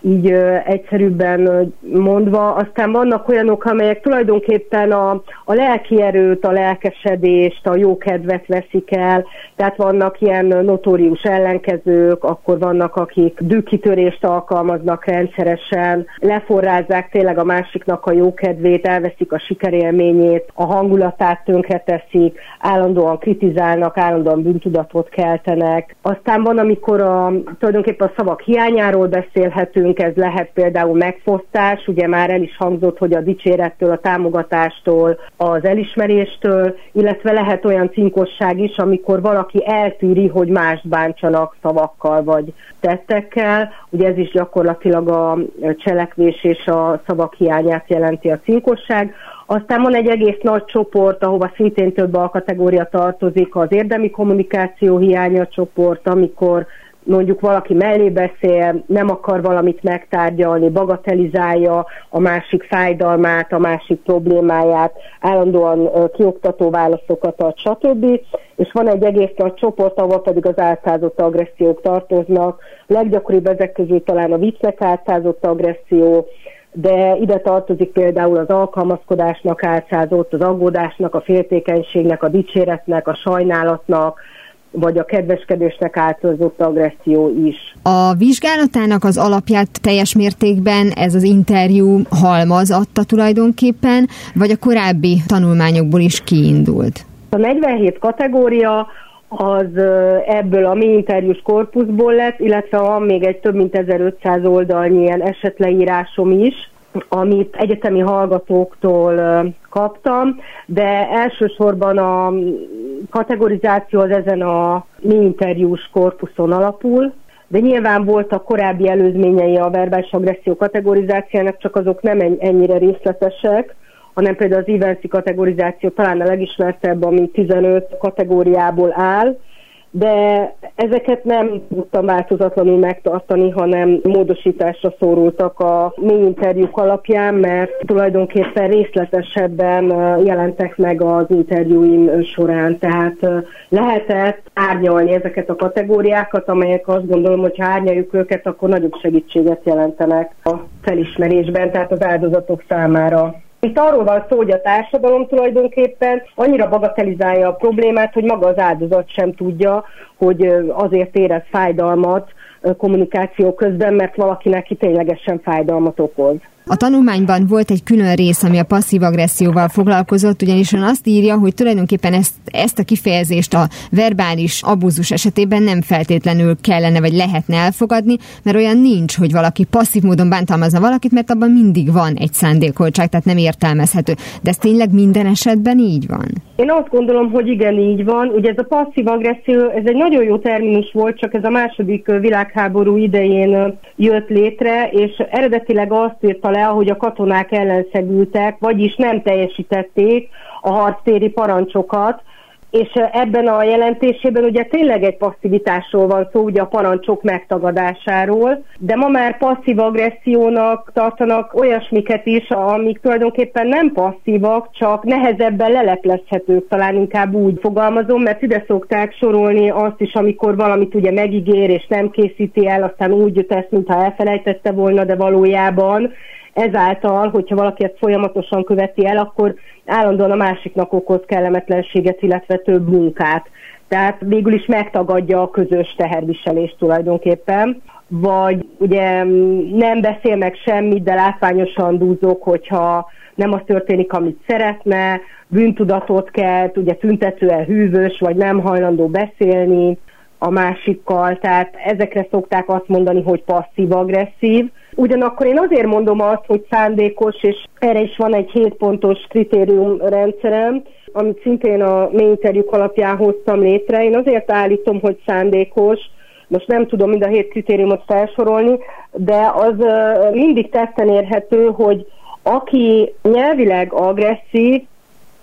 így ö, egyszerűbben mondva. Aztán vannak olyanok, amelyek tulajdonképpen a, a lelki erőt, a lelkesedést, a jó kedvet veszik el, tehát vannak ilyen notórius ellenkezők, akkor vannak, akik dűkitörést alkalmaznak rendszeresen, leforrázzák tényleg a másiknak a jó kedvét, elveszik a sikerélményét, a hangulatát tönkreteszik, állandóan kritizálnak, állandóan bűntudatot keltenek. Aztán van, amikor a, tulajdonképpen a szavak hiányáról beszélhetünk, nekünk ez lehet például megfosztás, ugye már el is hangzott, hogy a dicsérettől, a támogatástól, az elismeréstől, illetve lehet olyan cinkosság is, amikor valaki eltűri, hogy mást bántsanak szavakkal vagy tettekkel. Ugye ez is gyakorlatilag a cselekvés és a szavak hiányát jelenti a cinkosság. Aztán van egy egész nagy csoport, ahova szintén több alkategória tartozik, az érdemi kommunikáció hiánya csoport, amikor mondjuk valaki mellé beszél, nem akar valamit megtárgyalni, bagatelizálja a másik fájdalmát, a másik problémáját, állandóan kioktató válaszokat ad, stb. És van egy egész nagy csoport, ahol pedig az álcázott agressziók tartoznak. Leggyakoribb ezek közül talán a viccnek álcázott agresszió, de ide tartozik például az alkalmazkodásnak álcázott, az aggódásnak, a féltékenységnek, a dicséretnek, a sajnálatnak, vagy a kedveskedésnek áltozott agresszió is. A vizsgálatának az alapját teljes mértékben ez az interjú halmaz adta tulajdonképpen, vagy a korábbi tanulmányokból is kiindult? A 47 kategória az ebből a mi interjús korpuszból lett, illetve van még egy több mint 1500 oldalnyi ilyen esetleírásom is, amit egyetemi hallgatóktól kaptam, de elsősorban a kategorizáció az ezen a mi interjús korpuszon alapul, de nyilván voltak korábbi előzményei a verbális agresszió kategorizációnak, csak azok nem ennyire részletesek, hanem például az Ivensi kategorizáció talán a legismertebb, ami 15 kategóriából áll, de ezeket nem tudtam változatlanul megtartani, hanem módosításra szórultak a mély interjúk alapján, mert tulajdonképpen részletesebben jelentek meg az interjúim során, tehát lehetett árnyalni ezeket a kategóriákat, amelyek azt gondolom, hogy ha árnyaljuk őket, akkor nagyobb segítséget jelentenek a felismerésben, tehát az áldozatok számára. Itt arról van szó, hogy a társadalom tulajdonképpen annyira bagatelizálja a problémát, hogy maga az áldozat sem tudja, hogy azért érez fájdalmat kommunikáció közben, mert valakinek ki ténylegesen fájdalmat okoz. A tanulmányban volt egy külön rész, ami a passzív agresszióval foglalkozott, ugyanis ön azt írja, hogy tulajdonképpen ezt, ezt a kifejezést a verbális abúzus esetében nem feltétlenül kellene vagy lehetne elfogadni, mert olyan nincs, hogy valaki passzív módon bántalmazna valakit, mert abban mindig van egy szándékoltság, tehát nem értelmezhető. De ez tényleg minden esetben így van? Én azt gondolom, hogy igen, így van. Ugye ez a passzív agresszió, ez egy nagyon jó terminus volt, csak ez a második világháború idején jött létre, és eredetileg azt írta le, hogy a katonák ellenszegültek, vagyis nem teljesítették a harctéri parancsokat, és ebben a jelentésében ugye tényleg egy passzivitásról van szó, ugye a parancsok megtagadásáról, de ma már passzív agressziónak tartanak olyasmiket is, amik tulajdonképpen nem passzívak, csak nehezebben leleplezhetők, talán inkább úgy fogalmazom, mert ide szokták sorolni azt is, amikor valamit ugye megígér és nem készíti el, aztán úgy tesz, mintha elfelejtette volna, de valójában ezáltal, hogyha valaki ezt folyamatosan követi el, akkor állandóan a másiknak okoz kellemetlenséget, illetve több munkát. Tehát végül is megtagadja a közös teherviselést tulajdonképpen vagy ugye nem beszél meg semmit, de látványosan dúzok, hogyha nem az történik, amit szeretne, bűntudatot kelt, ugye tüntetően hűvös, vagy nem hajlandó beszélni a másikkal, tehát ezekre szokták azt mondani, hogy passzív-agresszív, Ugyanakkor én azért mondom azt, hogy szándékos, és erre is van egy 7 pontos kritériumrendszerem, amit szintén a mély interjúk alapján hoztam létre. Én azért állítom, hogy szándékos, most nem tudom mind a hét kritériumot felsorolni, de az mindig tetten érhető, hogy aki nyelvileg agresszív,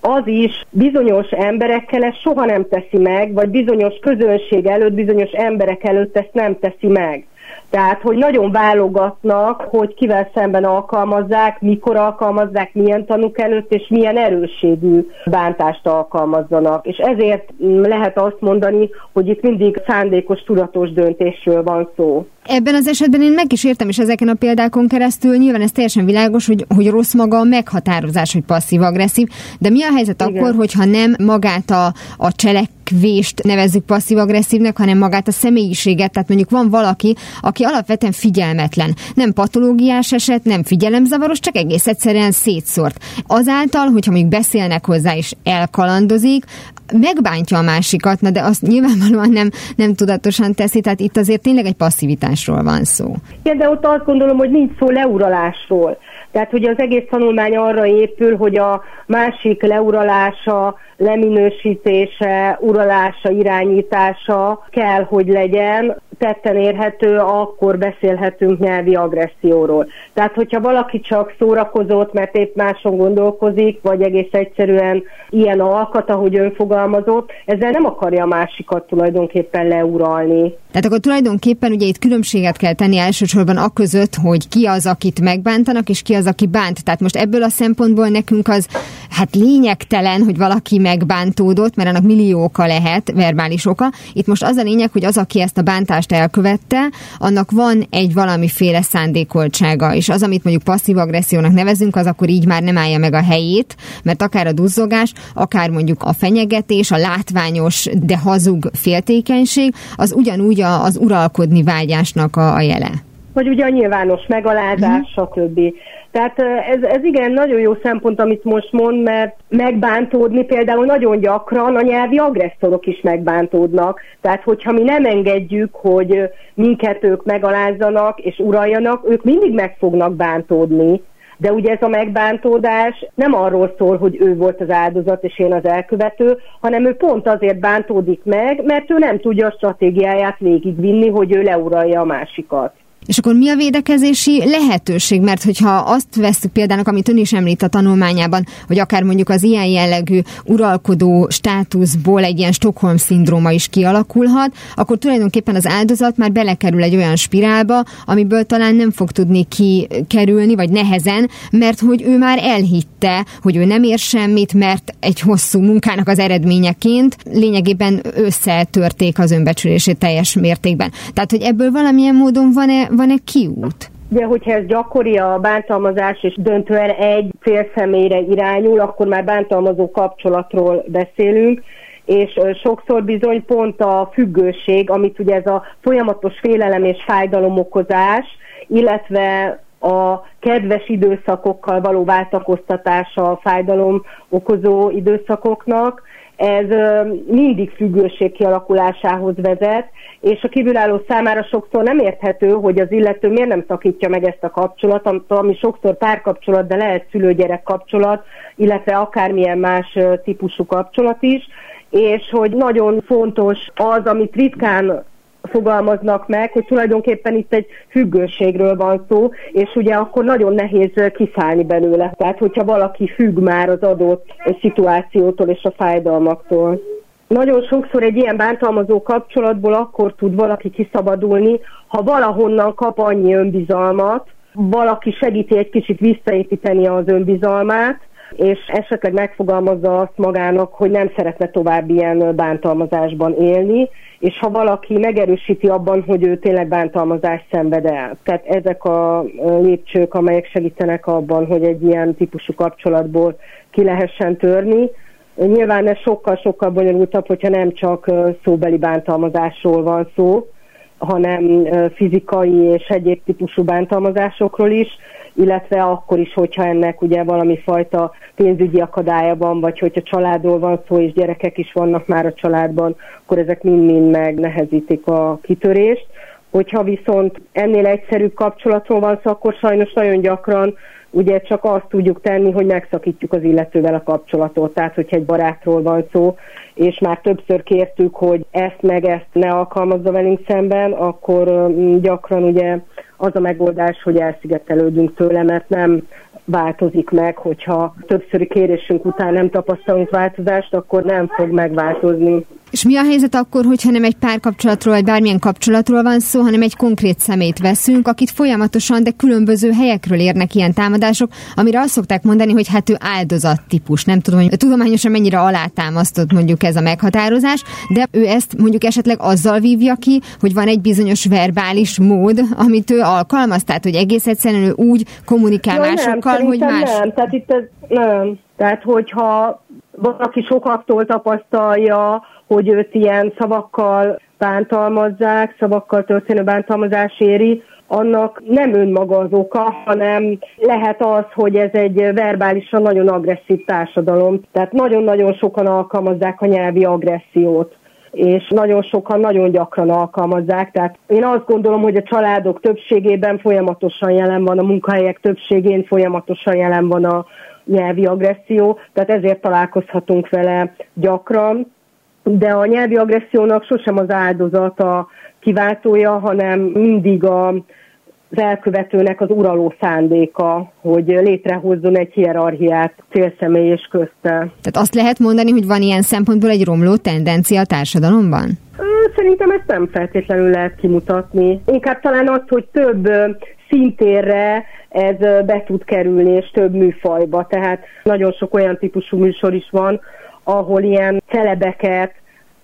az is bizonyos emberekkel ezt soha nem teszi meg, vagy bizonyos közönség előtt, bizonyos emberek előtt ezt nem teszi meg. Tehát, hogy nagyon válogatnak, hogy kivel szemben alkalmazzák, mikor alkalmazzák, milyen tanuk előtt, és milyen erősségű bántást alkalmazzanak. És ezért lehet azt mondani, hogy itt mindig szándékos, tudatos döntésről van szó. Ebben az esetben én meg is értem, és ezeken a példákon keresztül nyilván ez teljesen világos, hogy, hogy rossz maga a meghatározás, hogy passzív-agresszív, de mi a helyzet Igen. akkor, hogyha nem magát a, a cselekvést nevezzük passzív-agresszívnek, hanem magát a személyiséget, tehát mondjuk van valaki, aki alapvetően figyelmetlen, nem patológiás eset, nem figyelemzavaros, csak egész egyszerűen szétszórt. Azáltal, hogyha mondjuk beszélnek hozzá és elkalandozik, megbántja a másikat, na de azt nyilvánvalóan nem, nem tudatosan teszi, tehát itt azért tényleg egy passzivitásról van szó. Igen, de ott azt gondolom, hogy nincs szó leuralásról. Tehát, hogy az egész tanulmány arra épül, hogy a másik leuralása, leminősítése, uralása, irányítása kell, hogy legyen, tetten érhető, akkor beszélhetünk nyelvi agresszióról. Tehát, hogyha valaki csak szórakozott, mert épp máson gondolkozik, vagy egész egyszerűen ilyen alkat, ahogy ön fogalmazott, ezzel nem akarja a másikat tulajdonképpen leuralni. Tehát akkor tulajdonképpen ugye itt különbséget kell tenni elsősorban a között, hogy ki az, akit megbántanak, és ki az, aki bánt. Tehát most ebből a szempontból nekünk az hát lényegtelen, hogy valaki megbántódott, mert annak millió oka lehet, verbális oka. Itt most az a lényeg, hogy az, aki ezt a bántást elkövette, annak van egy valamiféle szándékoltsága, és az, amit mondjuk passzív agressziónak nevezünk, az akkor így már nem állja meg a helyét, mert akár a duzzogás, akár mondjuk a fenyegetés, a látványos, de hazug féltékenység, az ugyanúgy az uralkodni vágyásnak a, a jele vagy ugye a nyilvános megalázás, mm. stb. Tehát ez, ez igen, nagyon jó szempont, amit most mond, mert megbántódni például nagyon gyakran a nyelvi agresszorok is megbántódnak. Tehát, hogyha mi nem engedjük, hogy minket ők megalázzanak és uraljanak, ők mindig meg fognak bántódni. De ugye ez a megbántódás nem arról szól, hogy ő volt az áldozat és én az elkövető, hanem ő pont azért bántódik meg, mert ő nem tudja a stratégiáját végigvinni, hogy ő leuralja a másikat. És akkor mi a védekezési lehetőség? Mert hogyha azt veszük például, amit ön is említ a tanulmányában, hogy akár mondjuk az ilyen jellegű uralkodó státuszból egy ilyen Stockholm-szindróma is kialakulhat, akkor tulajdonképpen az áldozat már belekerül egy olyan spirálba, amiből talán nem fog tudni kikerülni, vagy nehezen, mert hogy ő már elhitte, hogy ő nem ér semmit, mert egy hosszú munkának az eredményeként lényegében összetörték az önbecsülését teljes mértékben. Tehát, hogy ebből valamilyen módon van-e van-e kiút? Ugye, hogyha ez gyakori a bántalmazás, és döntően egy félszemélyre irányul, akkor már bántalmazó kapcsolatról beszélünk, és sokszor bizony pont a függőség, amit ugye ez a folyamatos félelem és fájdalomokozás, illetve a kedves időszakokkal való váltakoztatása a fájdalom okozó időszakoknak, ez mindig függőség kialakulásához vezet, és a kívülálló számára sokszor nem érthető, hogy az illető miért nem szakítja meg ezt a kapcsolatot, ami sokszor párkapcsolat, de lehet szülőgyerek kapcsolat, illetve akármilyen más típusú kapcsolat is, és hogy nagyon fontos az, amit ritkán fogalmaznak meg, hogy tulajdonképpen itt egy függőségről van szó, és ugye akkor nagyon nehéz kiszállni belőle. Tehát, hogyha valaki függ már az adott szituációtól és a fájdalmaktól. Nagyon sokszor egy ilyen bántalmazó kapcsolatból akkor tud valaki kiszabadulni, ha valahonnan kap annyi önbizalmat, valaki segíti egy kicsit visszaépíteni az önbizalmát, és esetleg megfogalmazza azt magának, hogy nem szeretne tovább ilyen bántalmazásban élni, és ha valaki megerősíti abban, hogy ő tényleg bántalmazást szenved el. Tehát ezek a lépcsők, amelyek segítenek abban, hogy egy ilyen típusú kapcsolatból ki lehessen törni. Nyilván ez sokkal-sokkal bonyolultabb, hogyha nem csak szóbeli bántalmazásról van szó, hanem fizikai és egyéb típusú bántalmazásokról is, illetve akkor is, hogyha ennek ugye valami fajta pénzügyi akadálya van, vagy hogyha családról van szó, és gyerekek is vannak már a családban, akkor ezek mind-mind megnehezítik a kitörést. Hogyha viszont ennél egyszerűbb kapcsolatról van szó, akkor sajnos nagyon gyakran ugye csak azt tudjuk tenni, hogy megszakítjuk az illetővel a kapcsolatot. Tehát, hogyha egy barátról van szó, és már többször kértük, hogy ezt meg ezt ne alkalmazza velünk szemben, akkor gyakran ugye az a megoldás, hogy elszigetelődünk tőle, mert nem változik meg, hogyha többszöri kérésünk után nem tapasztalunk változást, akkor nem fog megváltozni. És mi a helyzet akkor, hogyha nem egy párkapcsolatról, vagy bármilyen kapcsolatról van szó, hanem egy konkrét szemét veszünk, akit folyamatosan, de különböző helyekről érnek ilyen támadások, amire azt szokták mondani, hogy hát ő áldozat típus. Nem tudom, hogy tudományosan mennyire alátámasztott mondjuk ez a meghatározás, de ő ezt mondjuk esetleg azzal vívja ki, hogy van egy bizonyos verbális mód, amit ő alkalmaz, tehát hogy egész egyszerűen ő úgy kommunikál ja, másokkal, nem, hogy más. Nem, tehát itt ez, nem. Tehát, hogyha valaki sokaktól tapasztalja, hogy őt ilyen szavakkal bántalmazzák, szavakkal történő bántalmazás éri, annak nem önmaga az oka, hanem lehet az, hogy ez egy verbálisan nagyon agresszív társadalom. Tehát nagyon-nagyon sokan alkalmazzák a nyelvi agressziót és nagyon sokan nagyon gyakran alkalmazzák. Tehát én azt gondolom, hogy a családok többségében folyamatosan jelen van, a munkahelyek többségén folyamatosan jelen van a nyelvi agresszió, tehát ezért találkozhatunk vele gyakran de a nyelvi agressziónak sosem az áldozata kiváltója, hanem mindig a az elkövetőnek az uraló szándéka, hogy létrehozzon egy hierarchiát célszemély és közte. Tehát azt lehet mondani, hogy van ilyen szempontból egy romló tendencia a társadalomban? Szerintem ezt nem feltétlenül lehet kimutatni. Inkább talán az, hogy több szintérre ez be tud kerülni, és több műfajba. Tehát nagyon sok olyan típusú műsor is van, ahol ilyen celebeket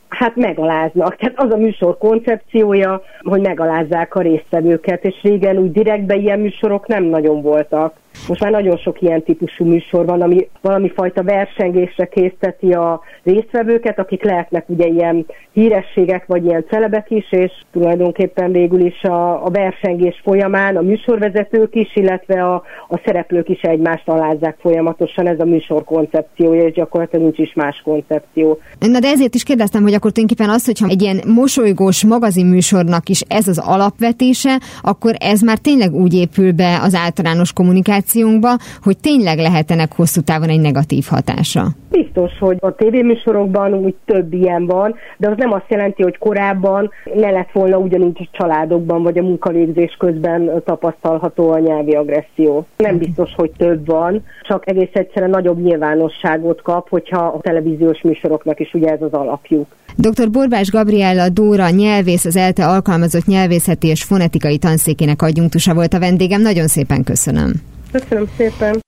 hát megaláznak. Tehát az a műsor koncepciója, hogy megalázzák a résztvevőket, és régen úgy direktben ilyen műsorok nem nagyon voltak. Most már nagyon sok ilyen típusú műsor van, ami valami fajta versengésre készteti a résztvevőket, akik lehetnek ugye ilyen hírességek vagy ilyen celebek is, és tulajdonképpen végül is a, a versengés folyamán a műsorvezetők is, illetve a, a szereplők is egymást alázzák folyamatosan, ez a műsor koncepciója, és gyakorlatilag nincs is más koncepció. Na de ezért is kérdeztem, hogy akkor tulajdonképpen az, hogyha egy ilyen mosolygós magazinműsornak is ez az alapvetése, akkor ez már tényleg úgy épül be az általános kommunikáció, kommunikációnkba, hogy tényleg lehetenek hosszú távon egy negatív hatása? Biztos, hogy a tévéműsorokban úgy több ilyen van, de az nem azt jelenti, hogy korábban ne lett volna ugyanígy a családokban vagy a munkavégzés közben tapasztalható a nyelvi agresszió. Nem biztos, hogy több van, csak egész egyszerűen nagyobb nyilvánosságot kap, hogyha a televíziós műsoroknak is ugye ez az alapjuk. Dr. Borbás Gabriella Dóra, nyelvész, az ELTE alkalmazott nyelvészeti és fonetikai tanszékének adjunktusa volt a vendégem. Nagyon szépen köszönöm. Köszönöm szépen.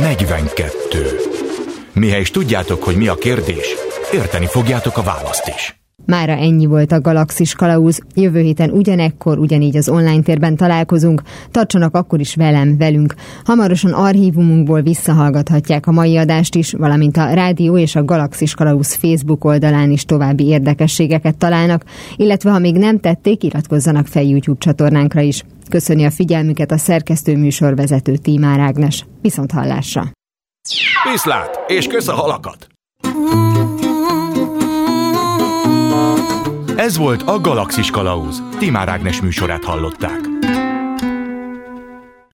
42. Mihez is tudjátok, hogy mi a kérdés, érteni fogjátok a választ is. Mára ennyi volt a Galaxis Kalauz. Jövő héten ugyanekkor, ugyanígy az online térben találkozunk. Tartsanak akkor is velem, velünk. Hamarosan archívumunkból visszahallgathatják a mai adást is, valamint a rádió és a Galaxis Kalauz Facebook oldalán is további érdekességeket találnak, illetve ha még nem tették, iratkozzanak fel YouTube csatornánkra is. Köszöni a figyelmüket a szerkesztő műsorvezető Tímár Ágnes. Viszont hallásra! Viszlát, és kösz a halakat! Ez volt a Galaxis Kalauz. Timár Ágnes műsorát hallották.